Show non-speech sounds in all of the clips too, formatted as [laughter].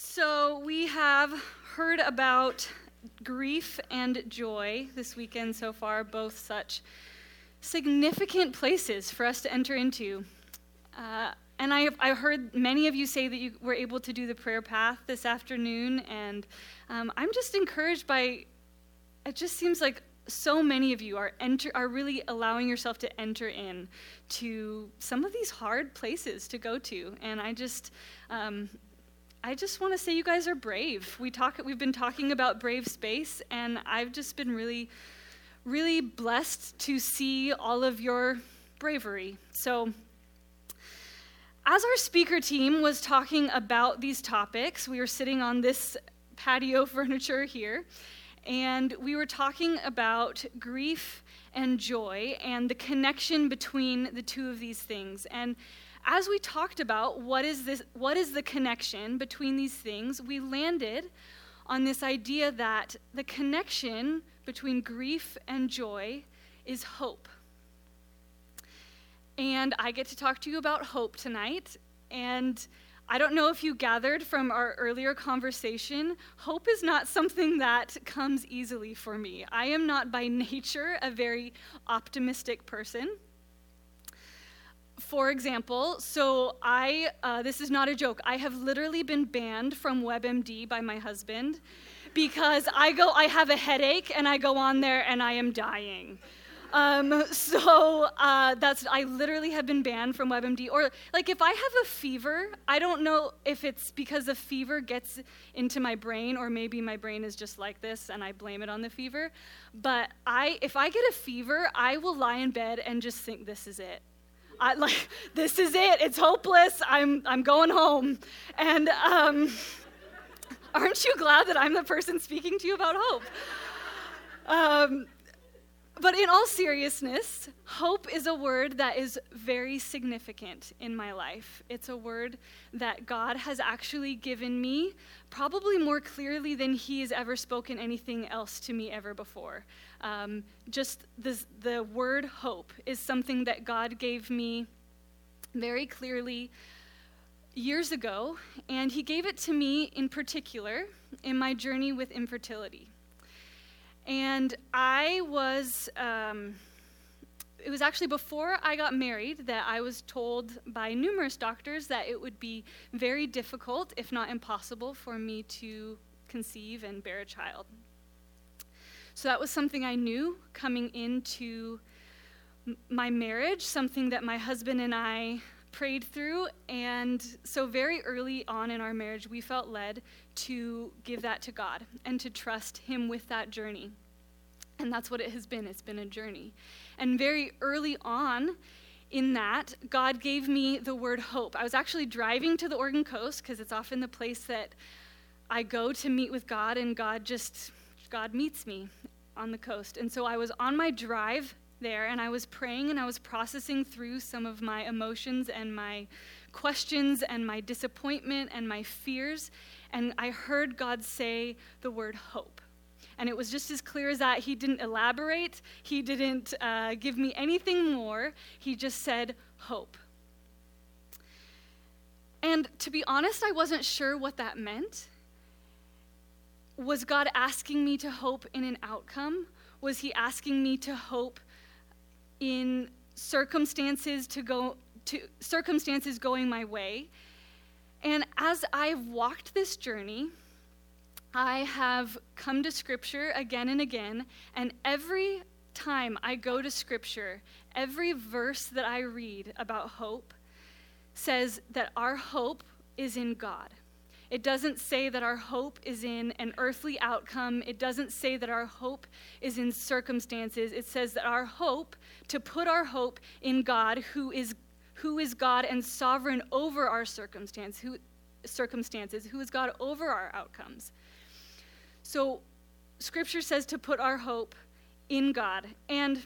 So, we have heard about grief and joy this weekend so far, both such significant places for us to enter into. Uh, and I, I heard many of you say that you were able to do the prayer path this afternoon, and um, I'm just encouraged by it, just seems like so many of you are enter are really allowing yourself to enter in to some of these hard places to go to and i just um, I just want to say you guys are brave. We talk we've been talking about brave space and I've just been really really blessed to see all of your bravery. So as our speaker team was talking about these topics, we were sitting on this patio [laughs] furniture here and we were talking about grief and joy and the connection between the two of these things. And as we talked about what is this what is the connection between these things, we landed on this idea that the connection between grief and joy is hope. And I get to talk to you about hope tonight. And I don't know if you gathered from our earlier conversation, hope is not something that comes easily for me. I am not by [laughs] nature a very optimistic person for example, so I, uh, this is not a joke, I have literally been banned from WebMD by my husband because I go, I have a headache and I go on there and I am dying. Um, [laughs] so uh, that's, I literally have been banned from WebMD. Or, like, if I have a fever, I don't know if it's because the fever gets into my brain or maybe my brain is just like this and I blame it on the fever. But I, if I get a fever, I will lie in bed and just think this is it. I, like, [laughs] this is it. It's hopeless. I'm, I'm going home. And um, [laughs] aren't you glad that I'm the person speaking to you about hope? Um, but in all seriousness, hope is a word that is very significant in my life. It's a word that God has actually given me, probably more clearly than He has ever spoken anything else to me ever before. Um, just the, the word hope is something that God gave me very clearly years ago, and He gave it to me in particular in my journey with infertility. And I was, um, it was actually before I got married that I was told by numerous doctors that it would be very difficult, if not impossible, for me to conceive and bear a child. So that was something I knew coming into my marriage, something that my husband and I prayed through. And so, very early on in our marriage, we felt led to give that to God and to trust Him with that journey. And that's what it has been it's been a journey. And very early on, in that, God gave me the word hope. I was actually driving to the Oregon coast because it's often the place that I go to meet with God, and God just God meets me on the coast. And so I was on my drive there and I was praying and I was processing through some of my emotions and my questions and my disappointment and my fears. And I heard God say the word hope. And it was just as clear as that. He didn't elaborate, He didn't uh, give me anything more. He just said, hope. And to be honest, I wasn't sure what that meant. Was God asking me to hope in an outcome? Was He asking me to hope in circumstances to go to circumstances going my way? And as I've walked this journey, I have come to Scripture again and again, and every time I go to Scripture, every verse that I read about hope says that our hope is in God. It doesn't say that our hope is in an earthly outcome. It doesn't say that our hope is in circumstances. It says that our hope, to put our hope in God, who is, who is God and sovereign over our circumstance, who, circumstances, who is God over our outcomes. So, Scripture says to put our hope in God. And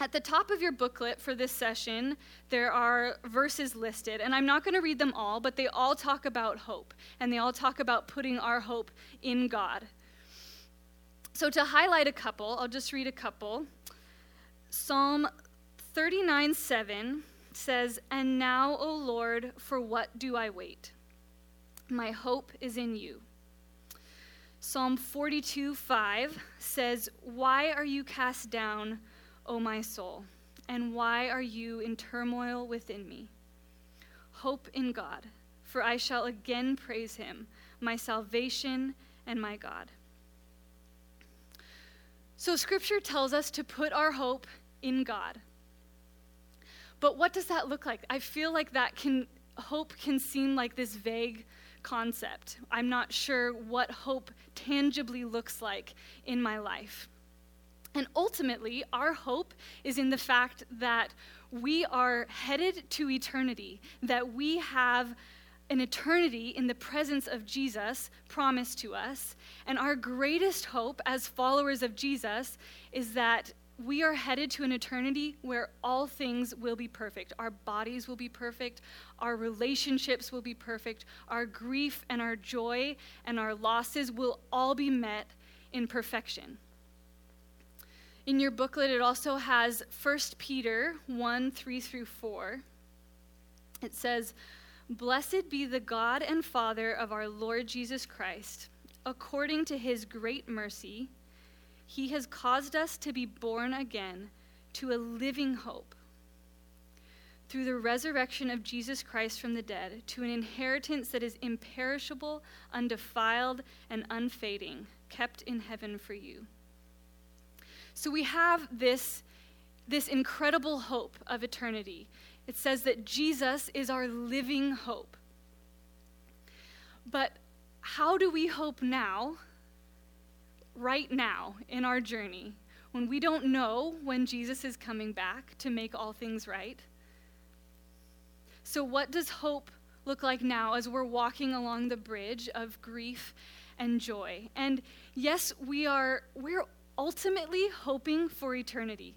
at the top of your booklet for this session, there are verses listed, and I'm not going to read them all, but they all talk about hope, and they all talk about putting our hope in God. So, to highlight a couple, I'll just read a couple. Psalm 39 7 says, And now, O Lord, for what do I wait? My hope is in you. Psalm 42 5 says, Why are you cast down, O my soul? And why are you in turmoil within me? Hope in God, for I shall again praise him, my salvation and my God. So, scripture tells us to put our hope in God. But what does that look like? I feel like that can, hope can seem like this vague concept. I'm not sure what hope tangibly looks like in my life. And ultimately, our hope is in the fact that we are headed to eternity, that we have an eternity in the presence of Jesus promised to us. And our greatest hope as followers of Jesus is that we are headed to an eternity where all things will be perfect. Our bodies will be perfect. Our relationships will be perfect. Our grief and our joy and our losses will all be met in perfection. In your booklet, it also has 1 Peter 1 3 through 4. It says, Blessed be the God and Father of our Lord Jesus Christ, according to his great mercy he has caused us to be born again to a living hope through the resurrection of Jesus Christ from the dead to an inheritance that is imperishable, undefiled, and unfading, kept in heaven for you. So we have this, this incredible hope of eternity. It says that Jesus is our living hope. But how do we hope now? right now in our journey when we don't know when Jesus is coming back to make all things right. So, what does hope look like now as we're walking along the bridge of grief and joy? And yes, we are we're ultimately hoping for eternity.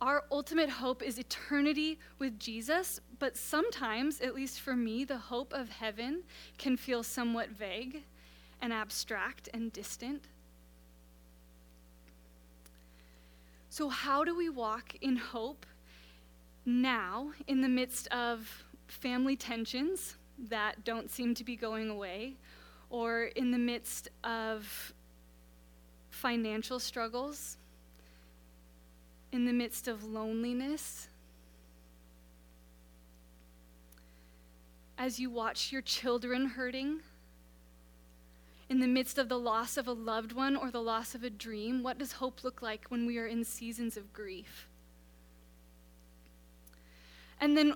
Our ultimate hope is eternity with Jesus, but sometimes, at least for me, the hope of heaven can feel somewhat vague and abstract and distant. So, how do we walk in hope now in the midst of family tensions that don't seem to be going away, or in the midst of financial struggles, in the midst of loneliness? As you watch your children hurting, in the midst of the loss of a loved one or the loss of a dream, what does hope look like when we are in seasons of grief? And then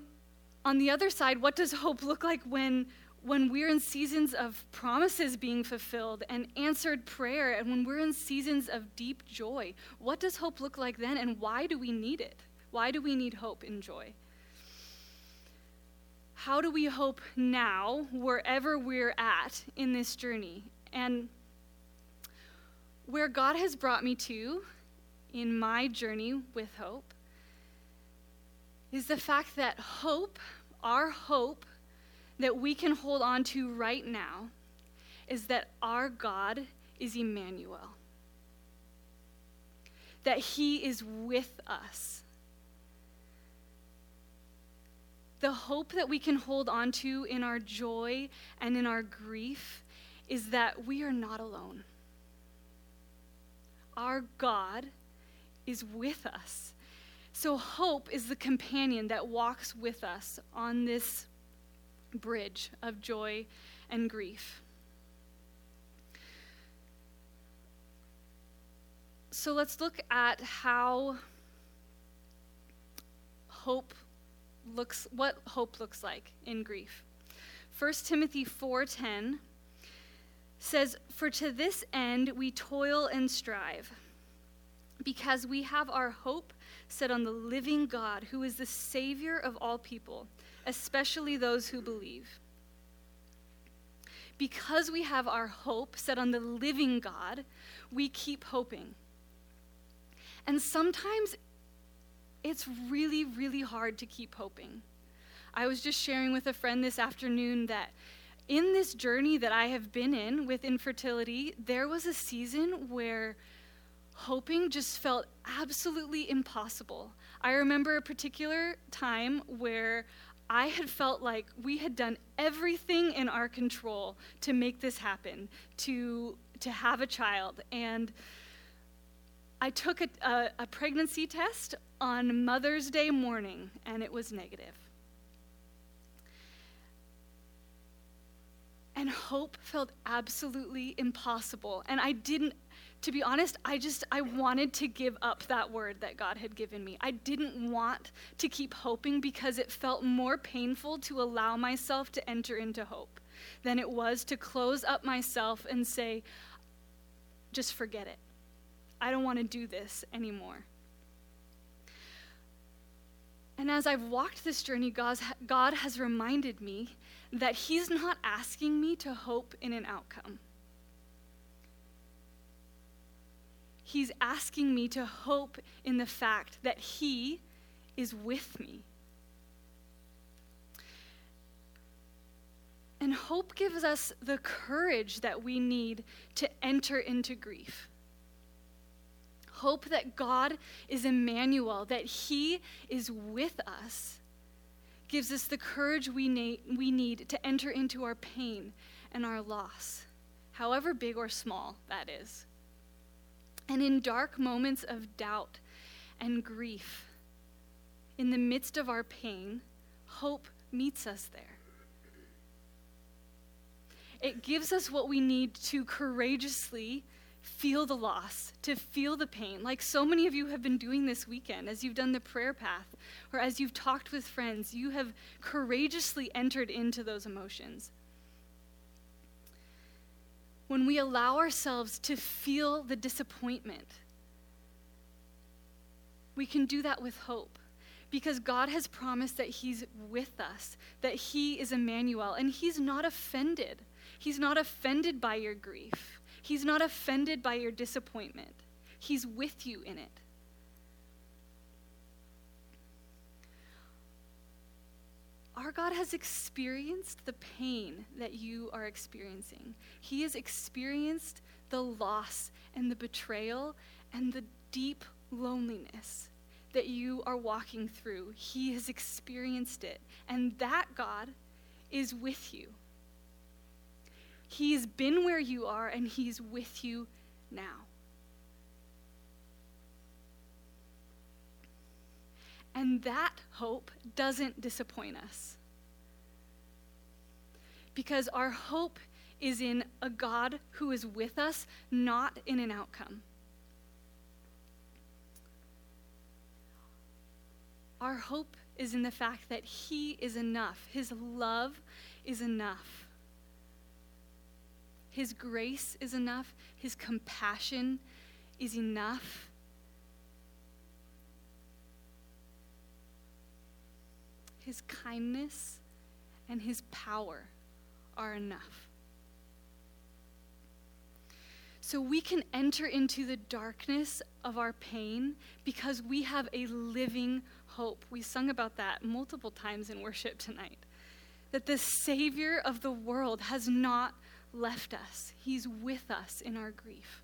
on the other side, what does hope look like when, when we're in seasons of promises being fulfilled and answered prayer, and when we're in seasons of deep joy? What does hope look like then, and why do we need it? Why do we need hope and joy? How do we hope now, wherever we're at in this journey? And where God has brought me to in my journey with hope is the fact that hope, our hope that we can hold on to right now, is that our God is Emmanuel. That he is with us. The hope that we can hold on to in our joy and in our grief is that we are not alone. Our God is with us. So, hope is the companion that walks with us on this bridge of joy and grief. So, let's look at how hope looks what hope looks like in grief. 1 Timothy 4:10 says, For to this end we toil and strive, because we have our hope set on the living God, who is the Savior of all people, especially those who believe. Because we have our hope set on the living God, we keep hoping. And sometimes it's really, really hard to keep hoping. I was just sharing with a friend this afternoon that in this journey that I have been in with infertility, there was a season where hoping just felt absolutely impossible. I remember a particular time where I had felt like we had done everything in our control to make this happen, to, to have a child. And I took a, a, a pregnancy test on Mother's Day morning, and it was negative. And hope felt absolutely impossible. And I didn't, to be honest, I just, I wanted to give up that word that God had given me. I didn't want to keep hoping because it felt more painful to allow myself to enter into hope than it was to close up myself and say, just forget it. I don't want to do this anymore. And as I've walked this journey, God has reminded me that He's not asking me to hope in an outcome. He's asking me to hope in the fact that He is with me. And hope gives us the courage that we need to enter into grief hope that God is Emmanuel, that He is with us, gives us the courage we, na- we need to enter into our pain and our loss, however big or small that is. And in dark moments of doubt and grief, in the midst of our pain, hope meets us there. It gives us what we need to courageously feel the loss, to feel the pain, like so many of you have been doing this weekend as you've done the prayer path or as you've talked with friends. You have courageously entered into those emotions. When we allow ourselves to feel the disappointment, we can do that with hope because God has promised that He's with us, that He is Emmanuel, and He's not offended. He's not offended by your grief. He's not offended by your disappointment, He's with you in it. Our God has experienced the pain that you are experiencing. He has experienced the loss and the betrayal and the deep loneliness that you are walking through. He has experienced it. And that God is with you. He's been where you are, and He's with you now. And that hope doesn't disappoint us. Because our hope is in a God who is with us, not in an outcome. Our hope is in the fact that He is enough, His love is enough. His grace is enough, His compassion is enough. His kindness and His power are enough. So we can enter into the darkness of our pain because we have a living hope. We sung about that multiple times in worship tonight. That the Savior of the world has not left us, He's with us in our grief.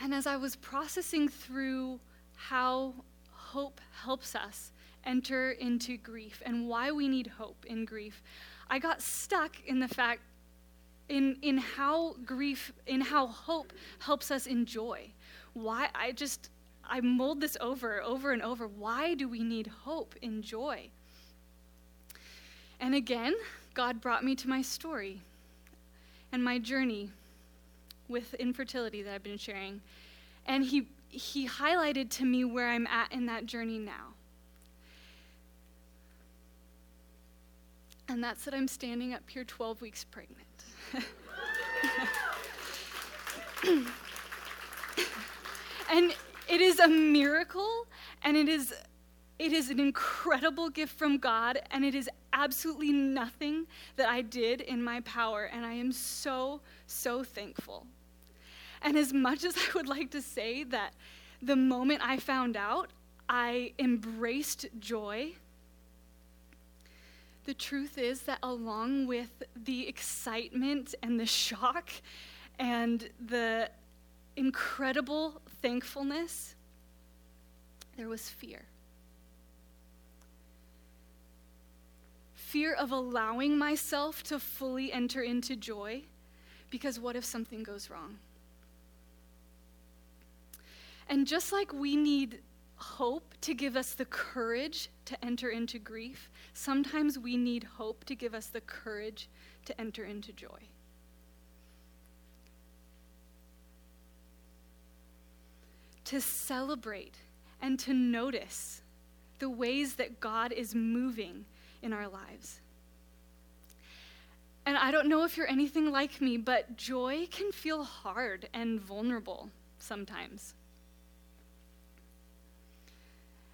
And as I was processing through how hope helps us enter into grief and why we need hope in grief, I got stuck in the fact in in how grief in how hope helps us enjoy. Why I just I mulled this over over and over. Why do we need hope in joy? And again, God brought me to my story and my journey with infertility that I've been sharing. And he, he highlighted to me where I'm at in that journey now. And that's that I'm standing up here 12 weeks pregnant. [laughs] and it is a miracle and it is it is an incredible gift from God, and it is absolutely nothing that I did in my power, and I am so, so thankful. And as much as [laughs] I would like to say that the moment I found out, I embraced joy, the truth is that along with the excitement and the shock and the incredible thankfulness, there was fear. Fear of allowing myself to fully enter into joy because what if something goes wrong? And just like we need hope to give us the courage to enter into grief, sometimes we need hope to give us the courage to enter into joy. To celebrate and to notice the ways that God is moving in our lives. And I don't know if you're anything like me, but joy can feel hard and vulnerable sometimes.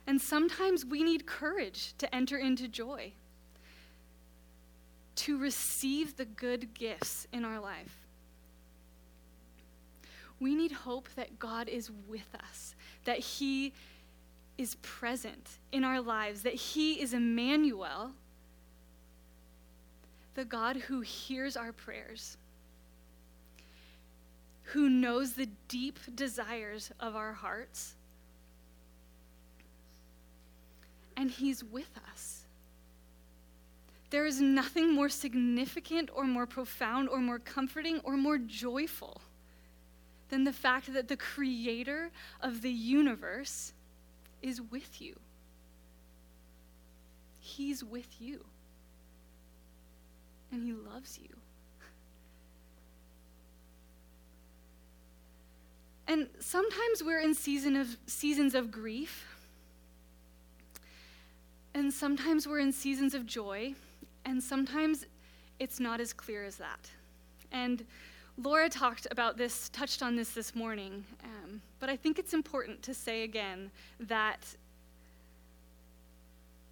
And sometimes we need courage to enter into joy, to receive the good gifts in our life. We need hope that God is with us, that He is present in our lives, that He is Emmanuel, the God who hears our prayers, who knows the deep desires of our hearts and He's with us. There is nothing more significant or more profound or more comforting or more joyful than the fact that the creator of the universe is with you. He's with you. And he loves you. And sometimes we're in season of seasons of grief and sometimes we're in seasons of joy, and sometimes it's not as clear as that. And Laura talked about this, touched on this this morning, um, but I think it's important to say again that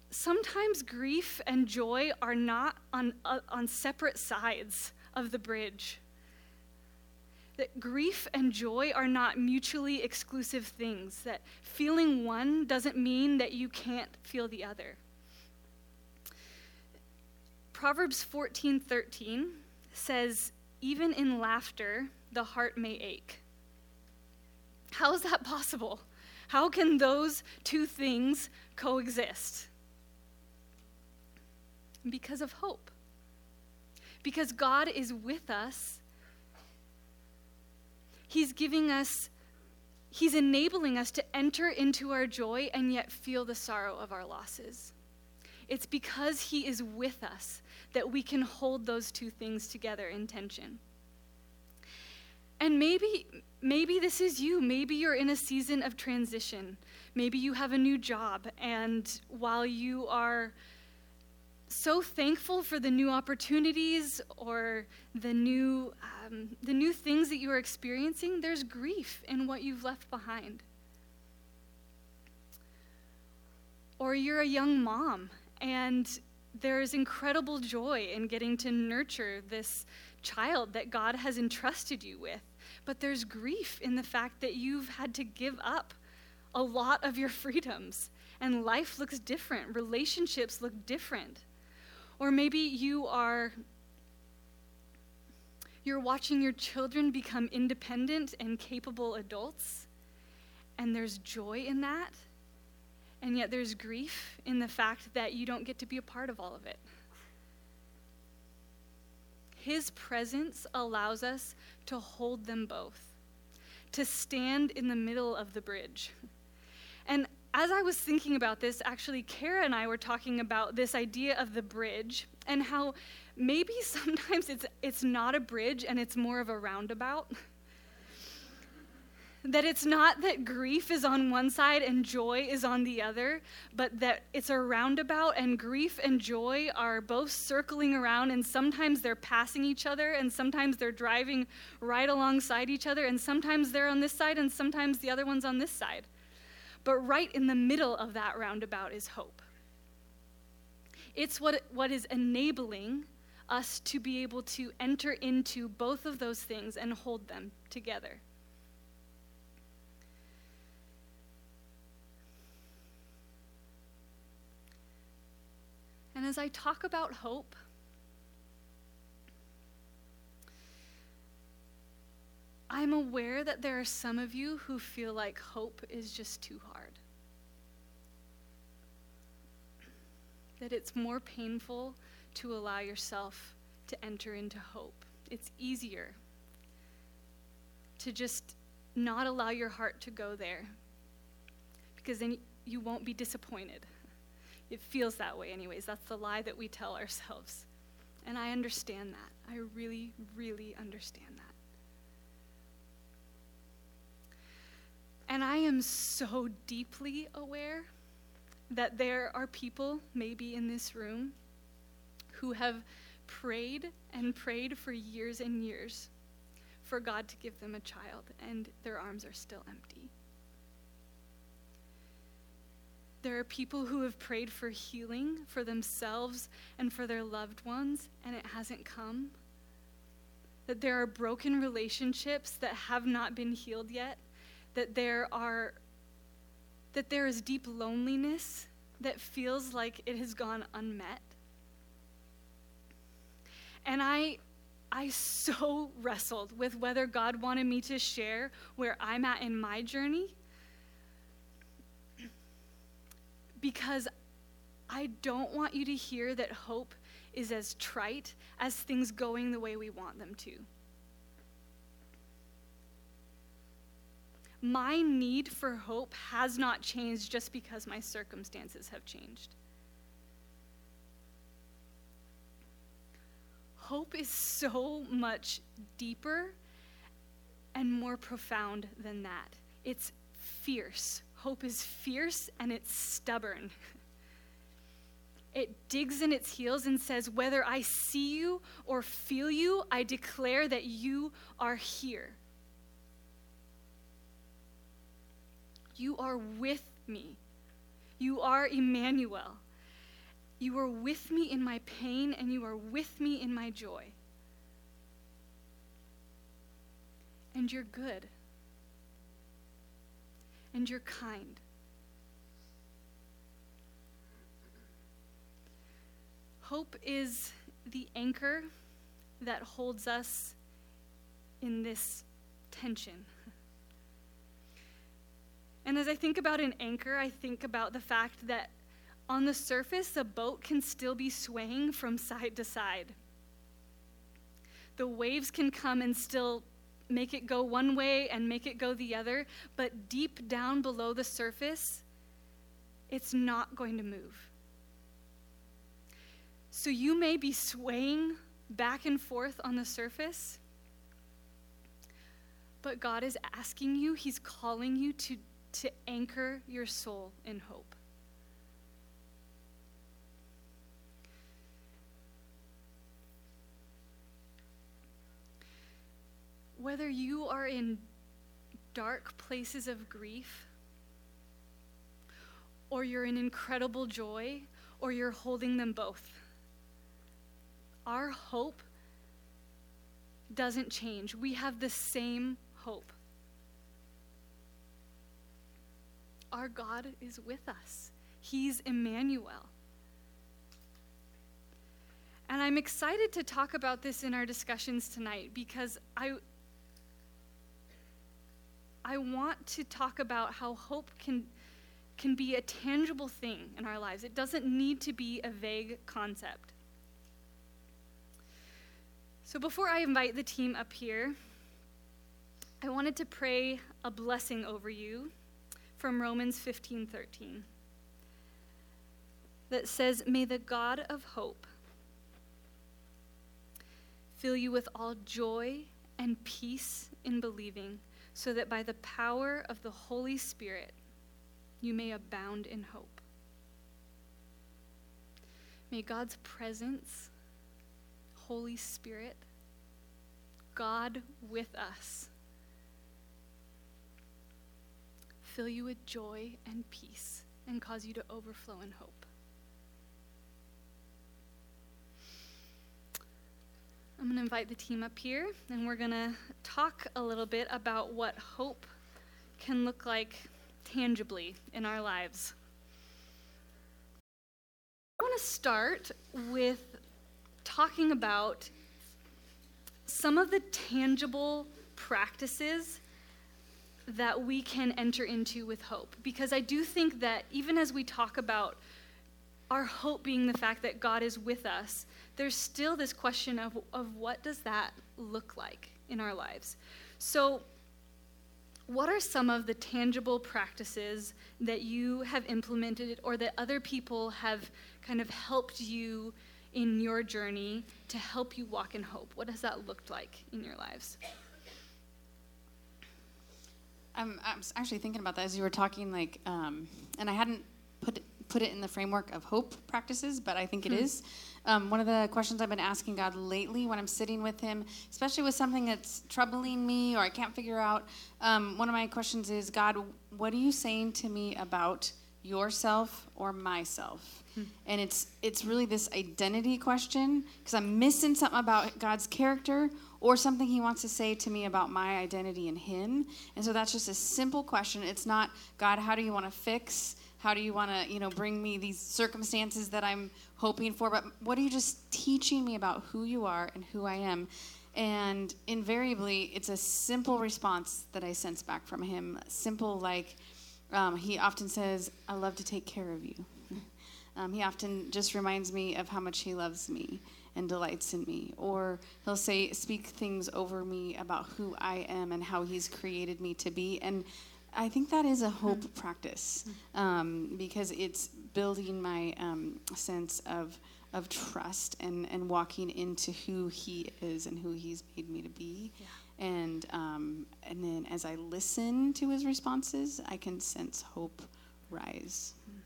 sometimes grief and joy are not on, uh, on separate sides of the bridge. That grief and joy are not mutually exclusive things, that feeling one doesn't mean that you can't feel the other. Proverbs 14 13 says, Even in laughter, the heart may ache. How is that possible? How can those two things coexist? Because of hope. Because God is with us He's giving us, He's enabling us to enter into our joy and yet feel the sorrow of our losses. It's because He is with us that we can hold those two things together in tension. And maybe, maybe this is you. Maybe you're in a season of transition. Maybe you have a new job, and while you are so thankful for the new opportunities or the new, um, the new things that you are experiencing, there's grief in what you've left behind. Or you're a young mom and there's incredible joy in getting to nurture this child that God has entrusted you with. But there's grief in the fact that you've had to give up a lot of your freedoms, and life looks different, relationships look different. Or maybe you are you're watching your children become independent and capable adults, and there's joy in that. And yet there's grief in the fact that you don't get to be a part of all of it. His presence allows us to hold them both, to stand in the middle of the bridge. And as I was thinking about this, actually, Kara and I were talking about this idea of the bridge and how maybe [laughs] sometimes it's, it's not a bridge and it's more of a roundabout. that it's not that grief is on one side and joy is on the other, but that it's a roundabout and grief and joy are both circling around and sometimes they're passing each other and sometimes they're driving right alongside each other and sometimes they're on this side and sometimes the other one's on this side. But right in the middle of that roundabout is hope. It's what, what is enabling us to be able to enter into both of those things and hold them together. And as I talk about hope, I'm aware that there are some of you who feel like hope is just too hard. That it's more painful to allow yourself to enter into hope. It's easier to just not allow your heart to go there because then you won't be disappointed. It feels that way, anyways. That's the lie that we tell ourselves. And I understand that. I really, really understand that. And I am so deeply aware that there are people, maybe in this room, who have prayed and prayed for years and years for God to give them a child, and their arms are still empty. There are people who have prayed for healing for themselves and for their loved ones, and it hasn't come. That there are broken relationships that have not been healed yet. That there are that there is deep loneliness that feels like it has gone unmet. And I I so [laughs] wrestled with whether God wanted me to share where I'm at in my journey because I don't want you to hear that hope is as trite as things going the way we want them to. My need for hope has not changed just because my circumstances have changed. Hope is so much deeper and more profound than that. It's fierce hope is fierce and it's stubborn. [laughs] It digs in its heels and says, Whether I see you or feel you, I declare that you are here. You are with me. You are Emmanuel. You are with me in my pain and you are with me in my joy. And you're good and you're kind. Hope is the anchor that holds us in this tension. And as I think about an anchor, I think about the fact that on the surface, a boat can still be swaying from side to side. The waves can come and still make it go one way and make it go the other, but deep down below the surface, it's not going to move. So you may be swaying back and forth on the surface, but God is asking you, He's calling you to, to anchor your soul in hope. whether you are in dark places of grief, or you're in incredible joy, or you're holding them both. Our hope doesn't change. We have the same hope. Our God is with us, He's Emmanuel. And I'm excited to talk about this in our discussions tonight because I, I want to talk about how hope can, can be a tangible thing in our lives. It doesn't need to be a vague concept. So before I invite the team up here, I wanted to pray a blessing over you from Romans 15:13 that says, May the God of hope fill you with all joy and peace in believing so that by the power of the Holy Spirit you may abound in hope. May God's presence, Holy Spirit, God with us, fill you with joy and peace and cause you to overflow in hope. I'm going to invite the team up here, and we're going to talk a little bit about what hope can look like tangibly in our lives. I want to start with talking about some of the tangible practices that we can enter into with hope. Because I do think that even as we talk about our hope being the fact that God is with us, there's still this question of, of what does that look like in our lives? So, what are some of the tangible practices that you have implemented or that other people have kind of helped you in your journey to help you walk in hope? What has that looked like in your lives? I'm, I'm actually thinking about that as you were talking, like, um, and I hadn't put put it in the framework of hope practices, but I think it hmm. is. Um, one of the questions I've been asking God lately when I'm sitting with Him, especially with something that's troubling me or I can't figure out, um, one of my questions is God, what are you saying to me about yourself or myself? Hmm. And it's it's really this identity question because I'm missing something about God's character or something he wants to say to me about my identity in him. And so that's just a simple question. It's not God, how do you want to fix how do you want to, you know, bring me these circumstances that I'm hoping for? But what are you just teaching me about who you are and who I am? And invariably, it's a simple response that I sense back from him. Simple, like um, he often says, I love to take care of you. [laughs] um, he often just reminds me of how much he loves me and delights in me. Or he'll say, speak things over me about who I am and how he's created me to be. And I think that is a hope mm. practice um, because it's building my um, sense of of trust and and walking into who He is and who He's made me to be. Yeah. And um, and then as I listen to His responses, I can sense hope rise. Mm.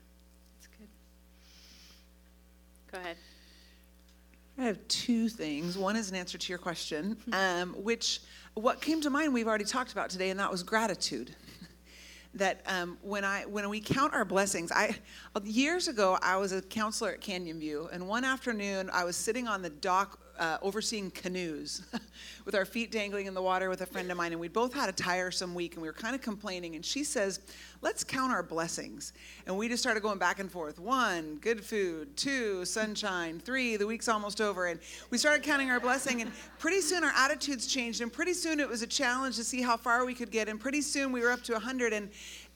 That's good. Go ahead. I have two things. One is an answer to your question, [laughs] um, which what came to mind we've already talked about today, and that was gratitude [laughs] that um, when I when we count our blessings, I years ago I was a counselor at Canyon View, and one afternoon I was sitting on the dock uh, overseeing canoes [laughs] with our feet dangling in the water with a friend of mine, and we both had a tiresome week, and we were kind of complaining. And she says, "Let's count our blessings." And we just started going back and forth. One, good food. Two, sunshine. Three, the week's almost over, and we started counting our blessing. And pretty soon our attitudes changed, and pretty soon it was a challenge to see how far we could get. And pretty soon we were up to a hundred, and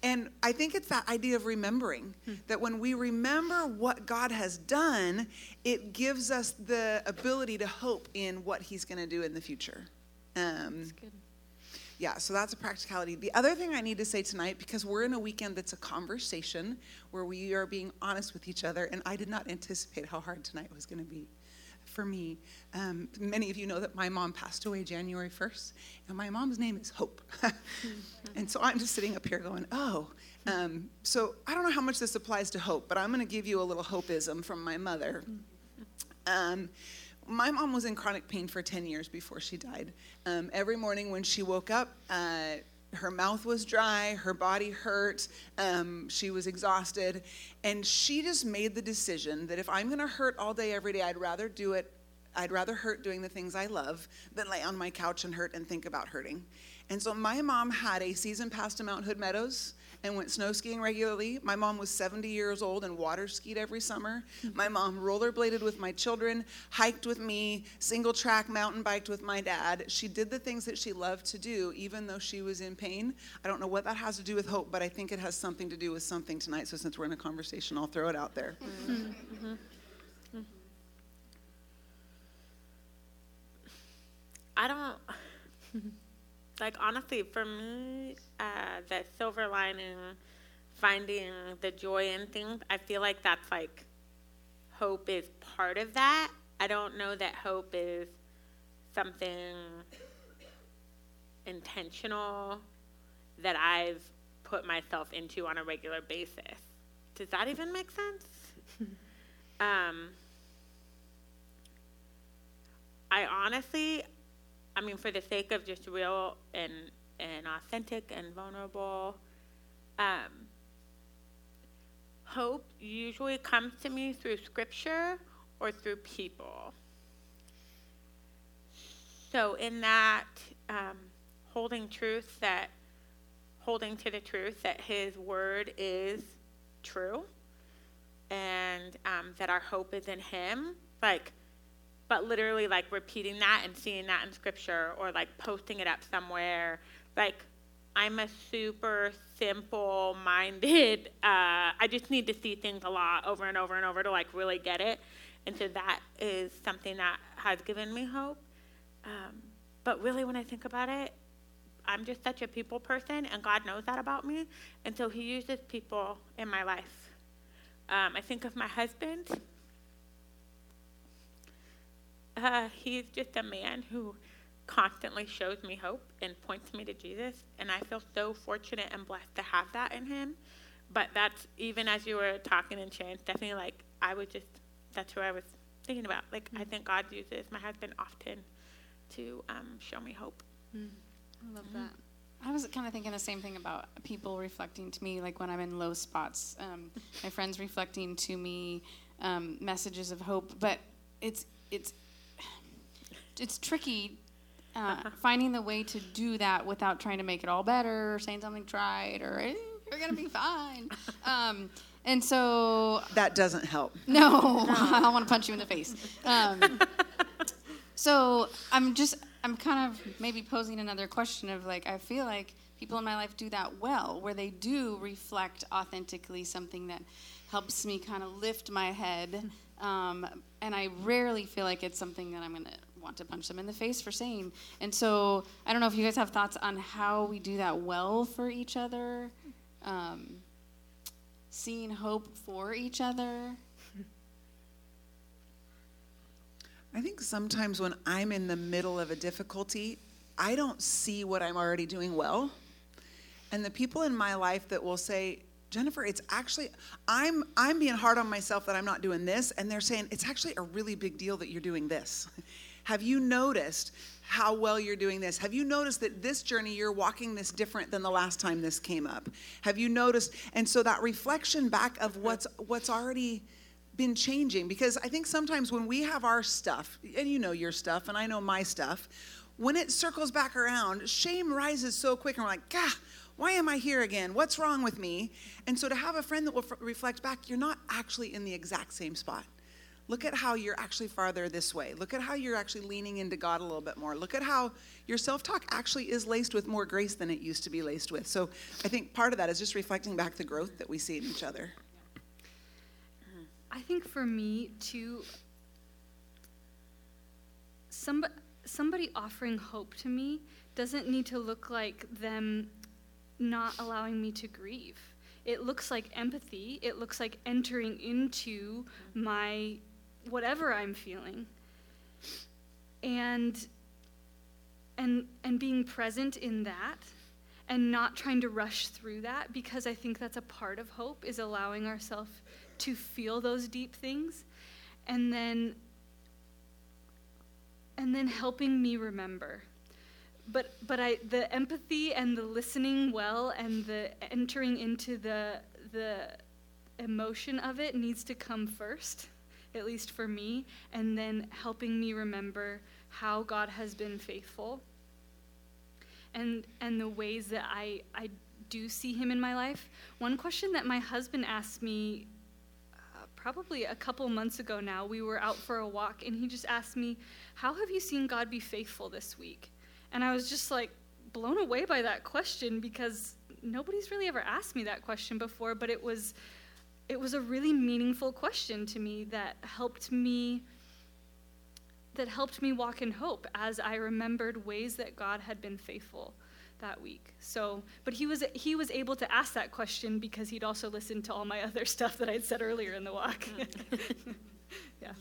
and I think it's that idea of remembering hmm. that when we remember what God has done, it gives us the ability to hope in what He's going to do in the future. Um, that's good. Yeah, so that's a practicality. The other thing I need to say tonight, because we're in a weekend that's a conversation where we are being honest with each other, and I did not anticipate how hard tonight was going to be for me. Um, many of you know that my mom passed away January 1st, and my mom's name is Hope. [laughs] and so I'm just sitting up here going, oh. Um, so I don't know how much this applies to hope, but I'm going to give you a little hopeism from my mother. Um, my mom was in chronic pain for 10 years before she died. Um, every morning when she woke up, uh, her mouth was dry, her body hurt, um, she was exhausted, and she just made the decision that if I'm going to hurt all day, every day, I'd rather do it. I'd rather hurt doing the things I love than lay on my couch and hurt and think about hurting. And so my mom had a season pass to Mount Hood Meadows and went snow skiing regularly. My mom was 70 years old and water skied every summer. Mm-hmm. My mom rollerbladed with my children, hiked with me, single track mountain biked with my dad. She did the things that she loved to do, even though she was in pain. I don't know what that has to do with hope, but I think it has something to do with something tonight. So since we're in a conversation, I'll throw it out there. Mm-hmm. mm-hmm. mm-hmm. I don't [laughs] like honestly for me uh, the silver lining finding the joy in things i feel like that's like hope is part of that. I don't know that hope is something intentional that i've put myself into on a regular basis. Does that even make sense? [laughs] Um, i honestly I mean, for the sake of just real and and authentic and vulnerable, um, hope usually comes to me through scripture or through people. So, in that, um, holding truth that holding to the truth that His word is true, and um, that our hope is in Him, like but literally like repeating that and seeing that in scripture or like posting it up somewhere like I'm a super simple minded, [laughs] uh, I just need to see things a lot over and over and over to like really get it. And so that is something that has given me hope. Um, but really, when I think about it, I'm just such a people person, and God knows that about me. And so He uses people in my life. Um, I think of my husband. Uh, he's just a man who constantly shows me hope and points me to Jesus. And I feel so fortunate and blessed to have that in him. But that's even as you were talking and sharing, Stephanie, like I was just, that's who I was thinking about. Like, I think God uses my husband often to um, show me hope. I love that. I was kind of thinking the same thing about people reflecting to me, like when I'm in low spots. Um, my friends reflecting to me um, messages of hope, but it's it's it's tricky uh, finding the way to do that without trying to make it all better or saying something tried or eh, you're gonna be fine. [laughs] Um, and so That doesn't help. no, [laughs] I want to punch you in the face. Um, so I'm just, I'm kind of maybe posing another question of like, I feel like people in my life do that well, where they do reflect authentically something that helps me kind of lift my head. Um, and I rarely feel like it's something that I'm going to want to punch them in the face for saying. And so I don't know if you guys have thoughts on how we do that well for each other. Um, seeing hope for each other. I think sometimes when I'm in the middle of a difficulty, I don't see what I'm already doing well. And the people in my life that will say, Jennifer, it's actually I'm I'm being hard on myself that I'm not doing this and they're saying it's actually a really big deal that you're doing this. [laughs] Have you noticed how well you're doing this? Have you noticed that this journey you're walking this different than the last time this came up? Have you noticed and so that reflection back of what's what's already been changing because I think sometimes when we have our stuff, and you know your stuff, and I know my stuff, when it circles back around, shame rises so quick, and we're like, Gah, why am I here again? What's wrong with me? And so to have a friend that will f- reflect back, you're not actually in the exact same spot. Look at how you're actually farther this way. Look at how you're actually leaning into God a little bit more. Look at how your self talk actually is laced with more grace than it used to be laced with. So I think part of that is just reflecting back the growth that we see in each other. I think for me too, somebody, somebody offering hope to me doesn't need to look like them not allowing me to grieve. It looks like empathy. It looks like entering into my whatever I'm feeling. And and and being present in that and not trying to rush through that because I think that's a part of hope is allowing ourselves to feel those deep things and then and then helping me remember but but I the empathy and the listening well and the entering into the the emotion of it needs to come first at least for me and then helping me remember how God has been faithful and and the ways that I I do see him in my life. One question that my husband asked me uh, probably a couple months ago now, we were out for a walk and he just asked me, "How have you seen God be faithful this week?" And I was just like blown away by that question because nobody's really ever asked me that question before, but it was it was a really meaningful question to me that helped me that helped me walk in hope as I remembered ways that God had been faithful that week. So, but he was he was able to ask that question because he'd also listened to all my [laughs] other stuff that I'd said earlier in the walk. [laughs] yeah.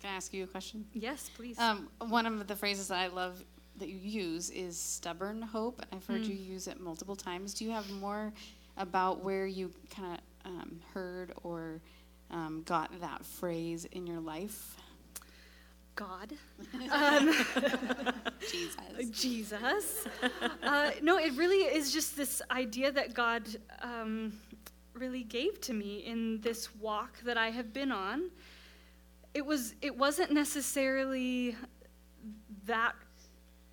Can I ask you a question? Yes, please. Um, one of the phrases that I love that you use is stubborn hope. I've heard you use it multiple times. Do you have more about where you kind of um, heard or um, got that phrase in your life? God. [laughs] Um, Jesus. [laughs] Jesus. Uh, no, it really is just this idea that God um, really gave to me in this walk that I have been on. It was. It wasn't necessarily that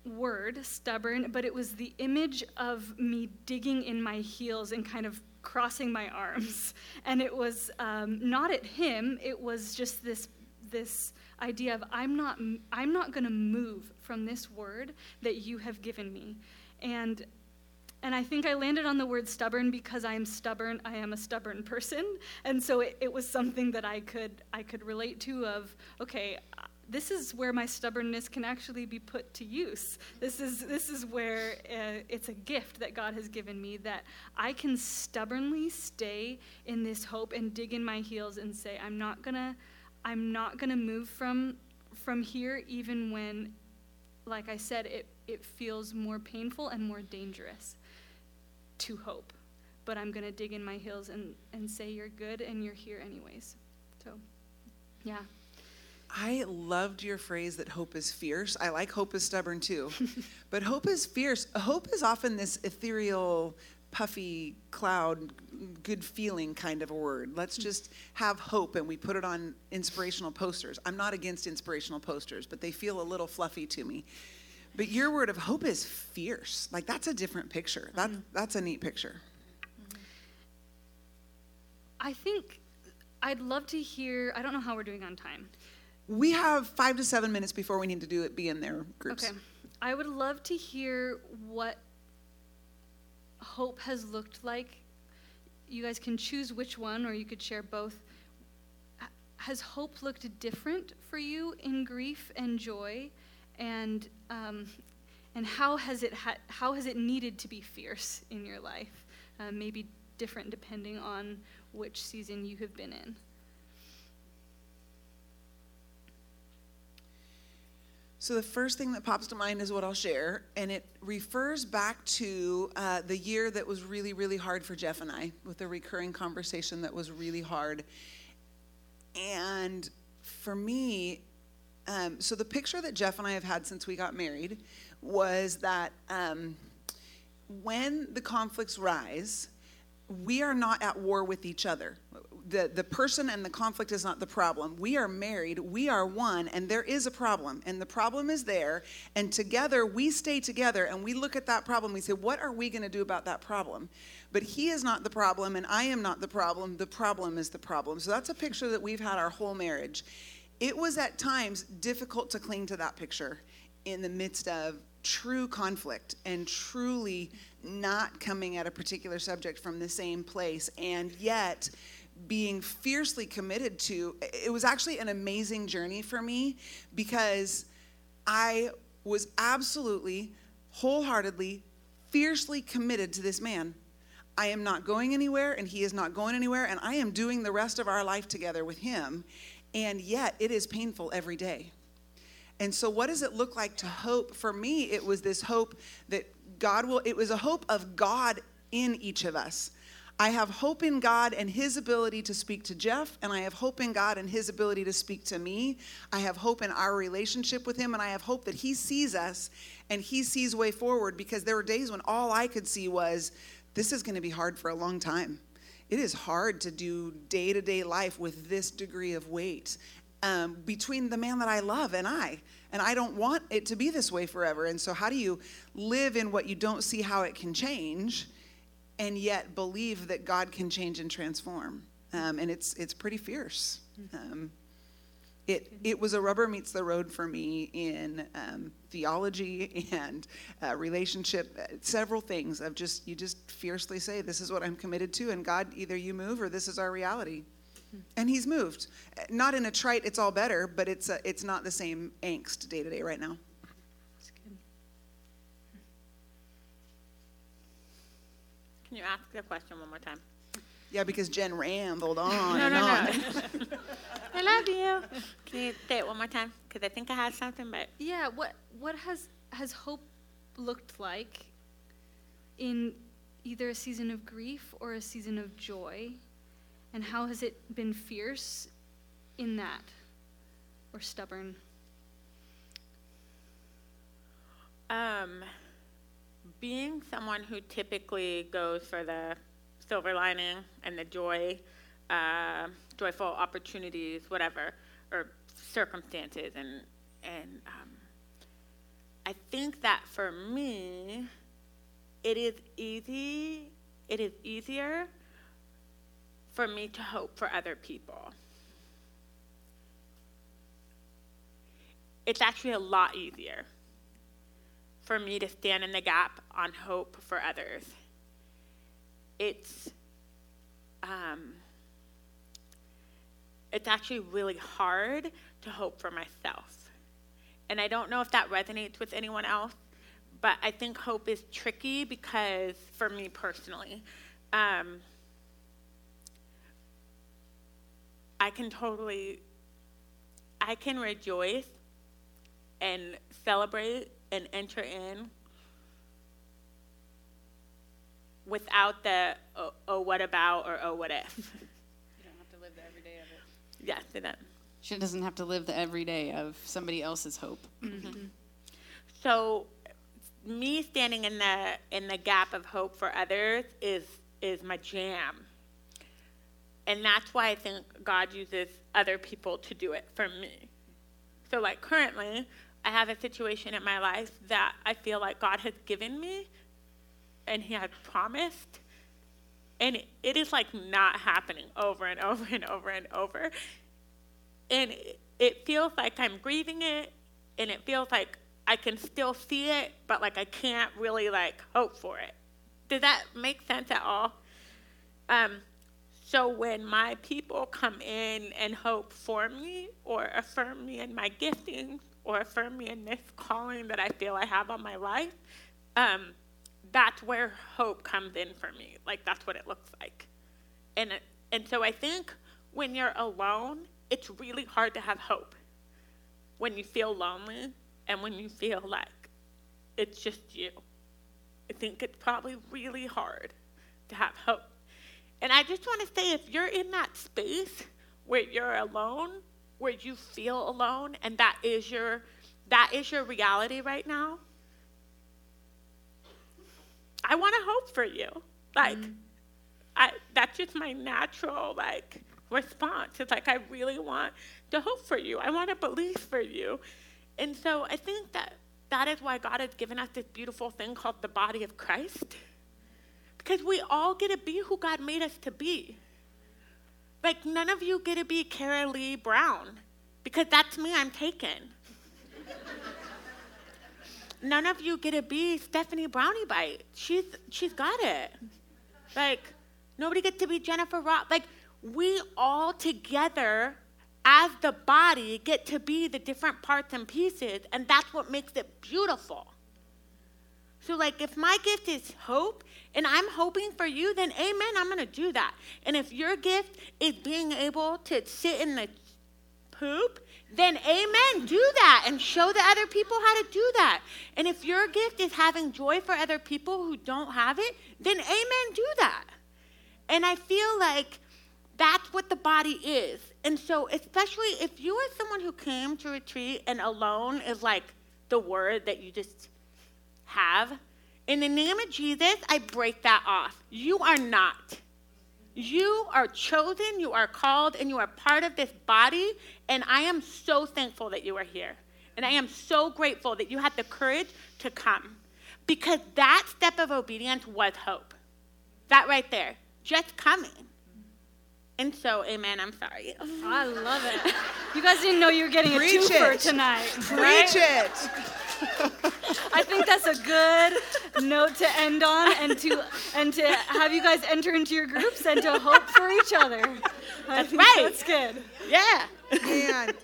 word, stubborn, but it was the image of me digging in my heels and kind of crossing my arms. [laughs] And it was um, not at him. It was just this this idea of I'm not I'm not going to move from this word that you have given me. And and I think I landed on the word stubborn because I am stubborn. I am a stubborn [laughs] person, and so it, it was something that I could I could relate to. Of okay, this is where my stubbornness can actually be put to use. This is this is where uh, it's a gift that God has given me that I can stubbornly stay in this hope and dig in my heels and say I'm not gonna I'm not gonna move from from here even when, like I said, it it feels more painful and more dangerous to hope. But I'm gonna dig in my heels and and say you're good and you're here anyways. So, yeah. I loved your phrase that hope is fierce. I like hope is stubborn too. [laughs] but hope is fierce. Hope is often this ethereal, puffy cloud, good feeling kind of a word. Let's just have hope and we put it on inspirational posters. I'm not against inspirational posters, but they feel a little fluffy to me. But your word of hope is fierce. Like that's a different picture. That, mm-hmm. That's a neat picture. I think I'd love to hear, I don't know how we're doing on time. We have five to seven minutes before we need to do it. Be in their groups. Okay. I would love to hear what hope has looked like. You guys can choose which one, or you could share both. Has hope looked different for you in grief and joy, and um, and how has it ha- how has it needed to be fierce in your life? Uh, maybe different depending on which season you have been in. So, the first thing that pops to mind is what I'll share, and it refers back to uh, the year that was really, really hard for Jeff and I, with a recurring conversation that was really hard. And for me, um, so the picture that Jeff and I have had since we got married was that um, when the conflicts rise, we are not at war with each other the, the person and the conflict is not the problem. We are married, we are one, and there is a problem, and the problem is there. And together, we stay together and we look at that problem. We say, What are we going to do about that problem? But he is not the problem, and I am not the problem. The problem is the problem. So that's a picture that we've had our whole marriage. It was at times difficult to cling to that picture in the midst of true conflict and truly not coming at a particular subject from the same place. And yet, being fiercely committed to it was actually an amazing journey for me because I was absolutely wholeheartedly fiercely committed to this man. I am not going anywhere and he is not going anywhere and I am doing the rest of our life together with him and yet it is painful every day. And so what does it look like to hope? For me it was this hope that God will it was a hope of God in each of us I have hope in God and His ability to speak to Jeff, and I have hope in God and His ability to speak to me. I have hope in our relationship with Him, and I have hope that He sees us and He sees way forward because there were days when all I could see was this is going to be hard for a long time. It is hard to do day to day life with this degree of weight um, between the man that I love and I. And I don't want it to be this way forever. And so, how do you live in what you don't see how it can change? And yet believe that God can change and transform. Um, and it's it's pretty fierce. Um, it it was a rubber meets the road for me in um, theology and uh, relationship, uh, several things of just you just fiercely say this is what I'm committed to, and God either you move or this is our reality. And he's moved, not in a trite. It's all better, but it's a, it's not the same angst day to day right now. Can you ask the question one more time? Yeah, because Jen rambled on no, and no, on. No. [laughs] I love you. Can you say it one more time? Because I think I had something, but yeah. What what has has hope looked like in either a season of grief or a season of joy, and how has it been fierce in that or stubborn? Um being someone who typically goes for the silver lining and the joy, uh, joyful opportunities, whatever, or circumstances, and and um, I think that for me, it is easy. It is easier for me to hope for other people. It's actually a lot easier for me to stand in the gap on hope for others. It's um, it's actually really hard to hope for myself. And I don't know if that resonates with anyone else, but I think hope is tricky because, for me personally, um, I can totally, I can rejoice and celebrate and enter in without the oh, oh what about or oh what if. [laughs] You don't have to live the everyday of it. yes, it is. She doesn't have to live the everyday of somebody else's hope. Mm-hmm. Mm-hmm. So me standing in the in the gap of hope for others is is my jam. And that's why I think God uses other people to do it for me. So like currently, I have a situation in my life that I feel like God has given me and he has promised. And it, is like not happening over and over and over and over. And it, it feels like i'm grieving it and it feels like i can still see it but like i can't really like hope for it. Does that make sense at all? Um, so when my people come in and hope for me or affirm me in my giftings or affirm me in this calling that i feel i have on my life um, that's where hope comes in for me. Like that's what it looks like. And and so I think when you're alone, it's really hard to have hope. When you feel lonely and when you feel like it's just you. I think it's probably really hard to have hope. And I just want to say if you're in that space where you're alone, where you feel alone and that is your that is your reality right now, I want to hope for you. Like, mm. I that's just my natural like response. It's like I really want to hope for you. I want to believe for you, and so I think that that is why God has given us this beautiful thing called the body of Christ, because we all get to be who God made us to be. Like none of you get to be Kara Lee Brown, because that's me. I'm taken none of you get to be Stephanie Brownie Bite. She's she's got it. Like nobody gets to be Jennifer Rock. Like we all together as the body get to be the different parts and pieces, and that's what makes it beautiful. So, like, if my gift is hope and I'm hoping for you, then amen, I'm gonna do that. And if your gift is being able to sit in the poop then amen, do that and show the other people how to do that. And if your gift is having joy for other people who don't have it, then amen, do that. And I feel like that's what the body is. And so, especially if you are someone who came to retreat and alone is like the word that you just have, in the name of Jesus, I break that off. You are not. You are chosen, you are called, and you are part of this body. And I am so thankful that you are here. And I am so grateful that you had the courage to come. Because that step of obedience was hope. That right there, just coming. And so, amen, I'm sorry. I love it. You guys didn't know you were getting Preach a twofer it. tonight. Preach right? it. I think that's a good note to end on and to and to have you guys enter into your groups and to hope for each other. I That's think right. That's good. Yeah. Man,